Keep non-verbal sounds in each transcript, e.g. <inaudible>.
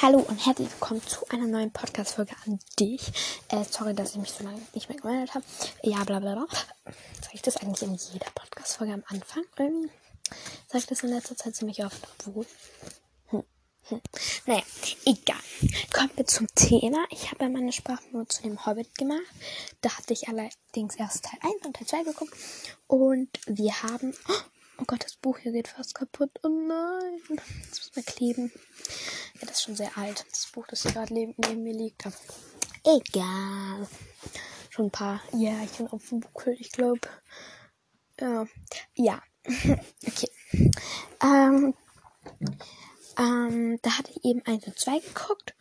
Hallo und herzlich willkommen zu einer neuen Podcast-Folge an dich. Äh, sorry, dass ich mich so lange nicht mehr gemeldet habe. Ja, bla bla bla. Sag ich das eigentlich in jeder Podcast-Folge am Anfang? Irgendwie sag ich das in letzter Zeit ziemlich oft. Obwohl. Hm. Hm. Naja, egal. Kommen wir zum Thema. Ich habe ja meine Sprachnot zu dem Hobbit gemacht. Da hatte ich allerdings erst Teil 1 und Teil 2 geguckt. Und wir haben. Oh Gott, das Buch hier geht fast kaputt. Oh nein. Jetzt muss man kleben. Ja, das ist schon sehr alt. Das Buch, das hier gerade neben, mir liegt. Aber egal. Schon ein paar Jährchen auf dem Buckel, ich glaube. Ja. Ja. <laughs> okay. Ähm, ähm, da hatte ich eben 1 und 2 geguckt.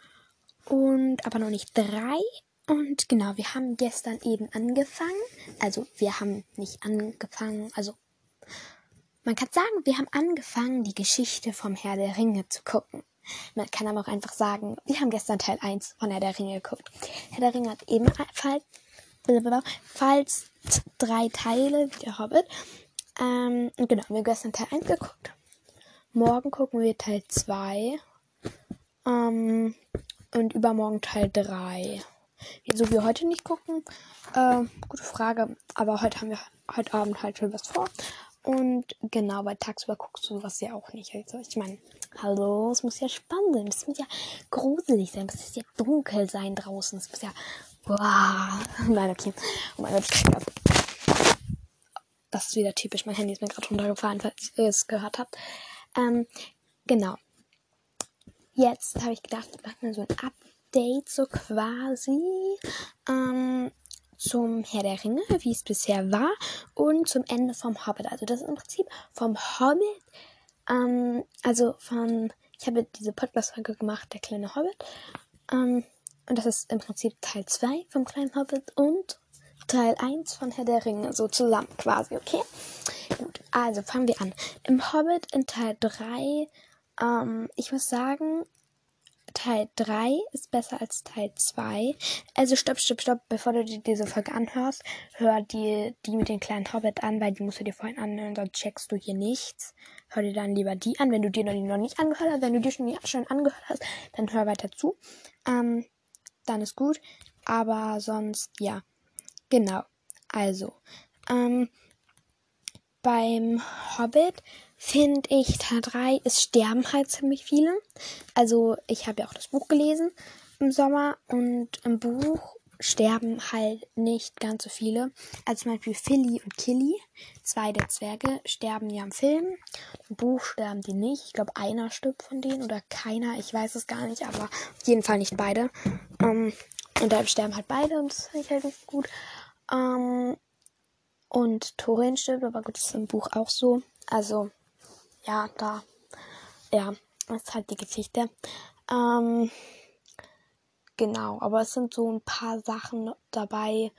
Und aber noch nicht 3. Und genau, wir haben gestern eben angefangen. Also wir haben nicht angefangen, also man kann sagen, wir haben angefangen, die Geschichte vom Herr der Ringe zu gucken. Man kann aber auch einfach sagen, wir haben gestern Teil 1 von Herr der Ringe geguckt. Herr der Ringe hat ebenfalls falls drei Teile wie der Hobbit. Ähm, genau, wir haben gestern Teil 1 geguckt. Morgen gucken wir Teil 2. Ähm, und übermorgen Teil 3. Wieso wir heute nicht gucken? Äh, gute Frage. Aber heute haben wir heute Abend halt schon was vor. Und genau, weil tagsüber guckst du was ja auch nicht. Also ich meine, hallo, es muss ja spannend sein. Es muss ja gruselig sein. Es muss ja dunkel sein draußen. Es muss ja. Boah. <laughs> Nein, okay. Oh mein Gott. Das ist wieder typisch. Mein Handy ist mir gerade runtergefallen, falls ihr es gehört habt. Ähm, genau. Jetzt habe ich gedacht, ich mache mir so ein Update, so quasi. Ähm, zum Herr der Ringe, wie es bisher war, und zum Ende vom Hobbit. Also das ist im Prinzip vom Hobbit, ähm, also von, ich habe diese Podcast-Folge gemacht, der kleine Hobbit. Ähm, und das ist im Prinzip Teil 2 vom kleinen Hobbit und Teil 1 von Herr der Ringe, so zusammen quasi, okay? Gut, also fangen wir an. Im Hobbit in Teil 3, ähm, ich muss sagen, Teil 3 ist besser als Teil 2. Also stopp, stopp, stopp, bevor du dir diese Folge anhörst, hör dir die mit dem kleinen Hobbit an, weil die musst du dir vorhin anhören, sonst checkst du hier nichts. Hör dir dann lieber die an, wenn du dir noch, noch nicht angehört hast. Wenn du dir schon, schon angehört hast, dann hör weiter zu. Ähm, dann ist gut. Aber sonst, ja. Genau. Also, ähm, beim Hobbit finde ich Teil 3, es sterben halt ziemlich viele. Also ich habe ja auch das Buch gelesen im Sommer und im Buch sterben halt nicht ganz so viele. Also zum Beispiel Philly und Killy, zwei der Zwerge, sterben ja im Film. Im Buch sterben die nicht. Ich glaube, einer stirbt von denen oder keiner. Ich weiß es gar nicht, aber auf jeden Fall nicht beide. Ähm, und da sterben halt beide und das finde ich halt nicht gut. Ähm, und Thorin stirbt, aber gut, das ist im Buch auch so. Also ja, da, ja, das ist halt die Geschichte. Ähm, genau, aber es sind so ein paar Sachen dabei.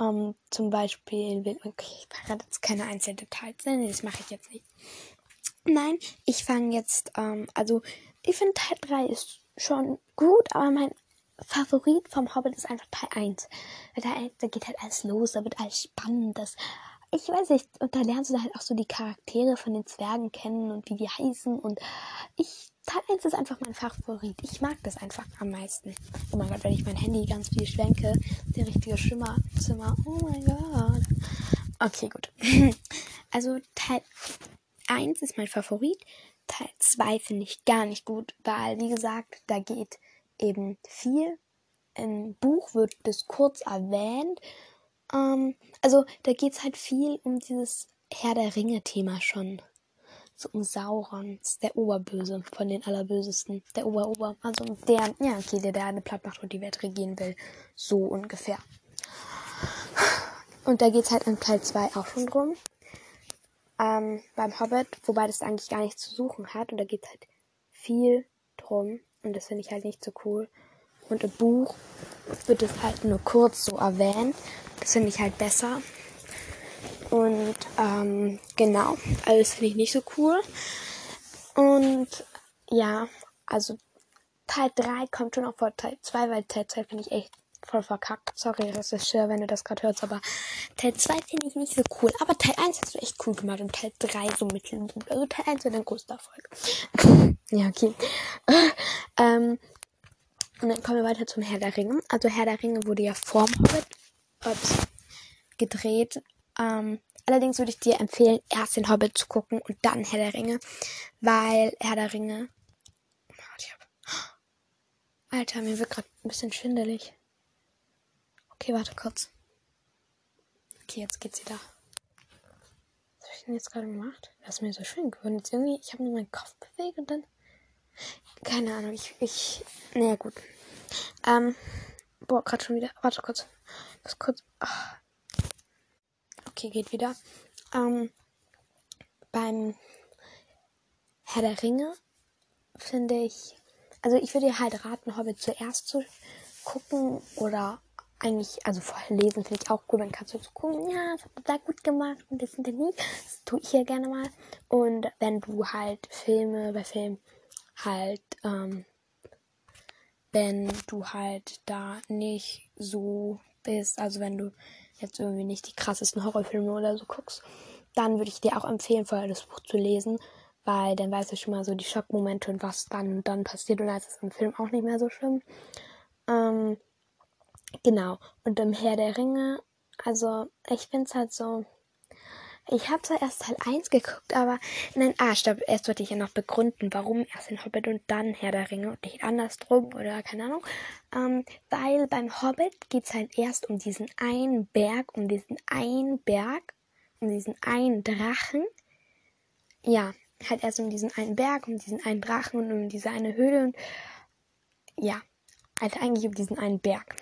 Ähm, zum Beispiel, okay, ich verrate jetzt keine einzelnen Details, nee, das mache ich jetzt nicht. Nein, ich fange jetzt, ähm, also ich finde Teil 3 ist schon gut, aber mein Favorit vom Hobbit ist einfach Teil 1. Da, da geht halt alles los, da wird alles spannend, das ich weiß nicht, und da lernst du halt auch so die Charaktere von den Zwergen kennen und wie die heißen. Und ich, Teil 1 ist einfach mein Favorit. Ich mag das einfach am meisten. Oh mein Gott, wenn ich mein Handy ganz viel schwenke, der richtige Schimmerzimmer. Oh mein Gott. Okay, gut. <laughs> Also Teil 1 ist mein Favorit. Teil 2 finde ich gar nicht gut, weil, wie gesagt, da geht eben viel. Im Buch wird das kurz erwähnt ähm, also da geht es halt viel um dieses Herr der Ringe-Thema schon. So um Sauron. Der Oberböse von den Allerbösesten. Der Ober-Ober. Also der, ja, okay, der, der eine Platt macht und die Welt regieren will. So ungefähr. Und da geht es halt in Teil 2 auch schon drum. Ähm, beim Hobbit, wobei das eigentlich gar nichts zu suchen hat. Und da geht es halt viel drum. Und das finde ich halt nicht so cool. Und im Buch wird es halt nur kurz so erwähnt. Das finde ich halt besser. Und ähm, genau, also das finde ich nicht so cool. Und ja, also Teil 3 kommt schon auch vor Teil 2, weil Teil 2 finde ich echt voll verkackt. Sorry, schwer, wenn du das gerade hörst, aber Teil 2 finde ich nicht so cool. Aber Teil 1 hast du echt cool gemacht und Teil 3 so mittelgut. Also Teil 1 wird ein großer Erfolg. <laughs> ja, okay. <laughs> ähm, Und dann kommen wir weiter zum Herr der Ringe. Also Herr der Ringe wurde ja vorm Hobbit ups, gedreht. Ähm, allerdings würde ich dir empfehlen, erst den Hobbit zu gucken und dann Herr der Ringe. Weil Herr der Ringe. Alter, mir wird gerade ein bisschen schwindelig. Okay, warte kurz. Okay, jetzt geht's wieder. Was habe ich denn jetzt gerade gemacht? Das ist mir so schön geworden. Jetzt irgendwie, ich habe nur meinen Kopf bewegt und dann. Keine Ahnung, ich. ich naja, gut. Ähm. Boah, gerade schon wieder. Warte kurz. Das kurz. Ach. Okay, geht wieder. Ähm. Beim Herr der Ringe finde ich. Also, ich würde halt raten, Hobbit zuerst zu gucken oder eigentlich, also vorher lesen finde ich auch gut, dann kannst du so gucken, ja, das hat da gut gemacht und das dann nie. Das tue ich ja gerne mal. Und wenn du halt Filme, bei Filmen halt, ähm, wenn du halt da nicht so bist, also wenn du jetzt irgendwie nicht die krassesten Horrorfilme oder so guckst, dann würde ich dir auch empfehlen, vorher das Buch zu lesen, weil dann weißt du schon mal so die Schockmomente und was dann und dann passiert und dann ist es im Film auch nicht mehr so schlimm. Ähm, Genau. Und im Herr der Ringe, also ich finde es halt so. Ich habe zwar erst Teil 1 geguckt, aber nein, ah, stopp, erst wollte ich ja noch begründen, warum erst den Hobbit und dann Herr der Ringe und nicht andersrum oder keine Ahnung. Ähm, weil beim Hobbit geht es halt erst um diesen einen Berg, um diesen einen Berg, um diesen einen Drachen. Ja, halt erst um diesen einen Berg, um diesen einen Drachen und um diese eine Höhle und ja, halt eigentlich um diesen einen Berg.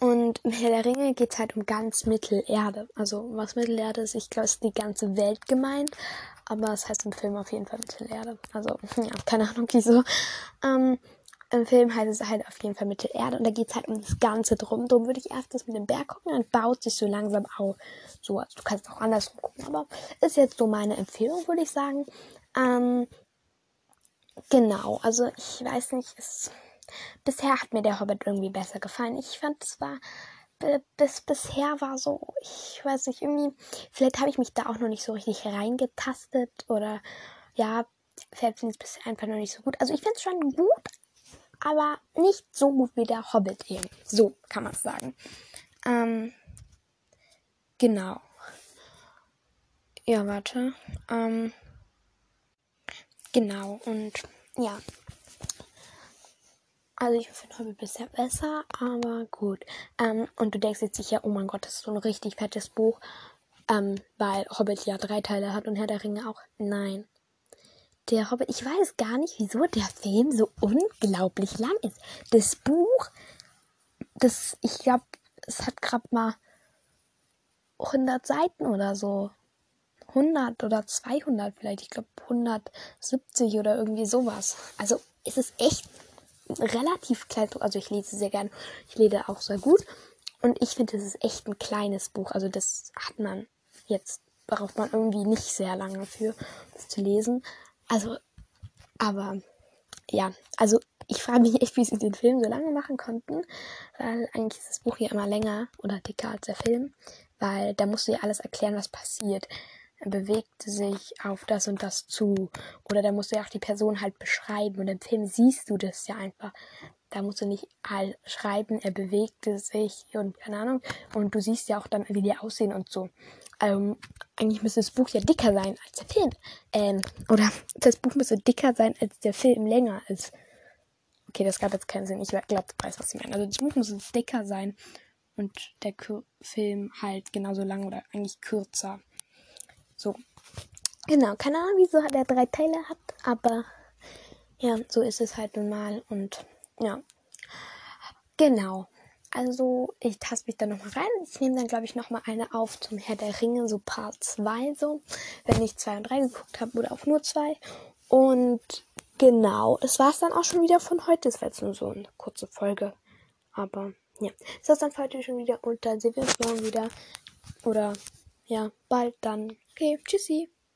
Und im Herr der Ringe geht es halt um ganz Mittelerde. Also was Mittelerde ist, ich glaube, ist die ganze Welt gemeint. Aber es heißt im Film auf jeden Fall Mittelerde. Also, <laughs> ja, keine Ahnung wieso. Ähm, Im Film heißt es halt auf jeden Fall Mittelerde. Und da geht es halt um das Ganze drum. Darum würde ich erst das mit dem Berg gucken, dann baut sich so langsam auf. So, also du kannst auch andersrum gucken. Aber ist jetzt so meine Empfehlung, würde ich sagen. Ähm, genau, also ich weiß nicht, es Bisher hat mir der Hobbit irgendwie besser gefallen. Ich fand es war bis bisher war so, ich weiß nicht, irgendwie, vielleicht habe ich mich da auch noch nicht so richtig reingetastet oder ja, vielleicht finde ich es bisher einfach noch nicht so gut. Also ich finde es schon gut, aber nicht so gut wie der Hobbit eben. So kann man es sagen. Ähm, genau. Ja, warte. Ähm, genau, und ja, also ich finde Hobbit bisher besser, aber gut. Ähm, und du denkst jetzt sicher, oh mein Gott, das ist so ein richtig fettes Buch, ähm, weil Hobbit ja drei Teile hat und Herr der Ringe auch. Nein. Der Hobbit, ich weiß gar nicht, wieso der Film so unglaublich lang ist. Das Buch, das, ich glaube, es hat gerade mal 100 Seiten oder so. 100 oder 200 vielleicht. Ich glaube 170 oder irgendwie sowas. Also es ist echt relativ klein. Also ich lese sehr gern. Ich lese auch sehr gut. Und ich finde, es ist echt ein kleines Buch. Also das hat man jetzt, braucht man irgendwie nicht sehr lange für, das zu lesen. Also, aber ja, also ich frage mich echt, wie sie den Film so lange machen konnten, weil eigentlich ist das Buch ja immer länger oder dicker als der Film, weil da musst du ja alles erklären, was passiert er bewegte sich auf das und das zu. Oder da musst du ja auch die Person halt beschreiben. Und im Film siehst du das ja einfach. Da musst du nicht halt schreiben, er bewegte sich und keine Ahnung. Und du siehst ja auch dann, wie die aussehen und so. Ähm, eigentlich müsste das Buch ja dicker sein als der Film. Ähm, oder das Buch müsste dicker sein, als der Film länger ist. Okay, das gab jetzt keinen Sinn. Ich glaube, du weißt, was ich meine. Also das Buch muss dicker sein und der Film halt genauso lang oder eigentlich kürzer. So. Genau, keine Ahnung, wieso der drei Teile hat, aber ja, so ist es halt nun mal und ja. Genau. Also, ich taste mich da nochmal rein. Ich nehme dann, glaube ich, nochmal eine auf zum Herr der Ringe, so Part 2, so. Wenn ich 2 und 3 geguckt habe oder auch nur 2. Und genau, das war es dann auch schon wieder von heute. Das war jetzt nur so eine kurze Folge. Aber ja, das war's dann für heute schon wieder. Und dann sehen wir uns morgen wieder. Oder ja, bald dann. Okay, tschüssi.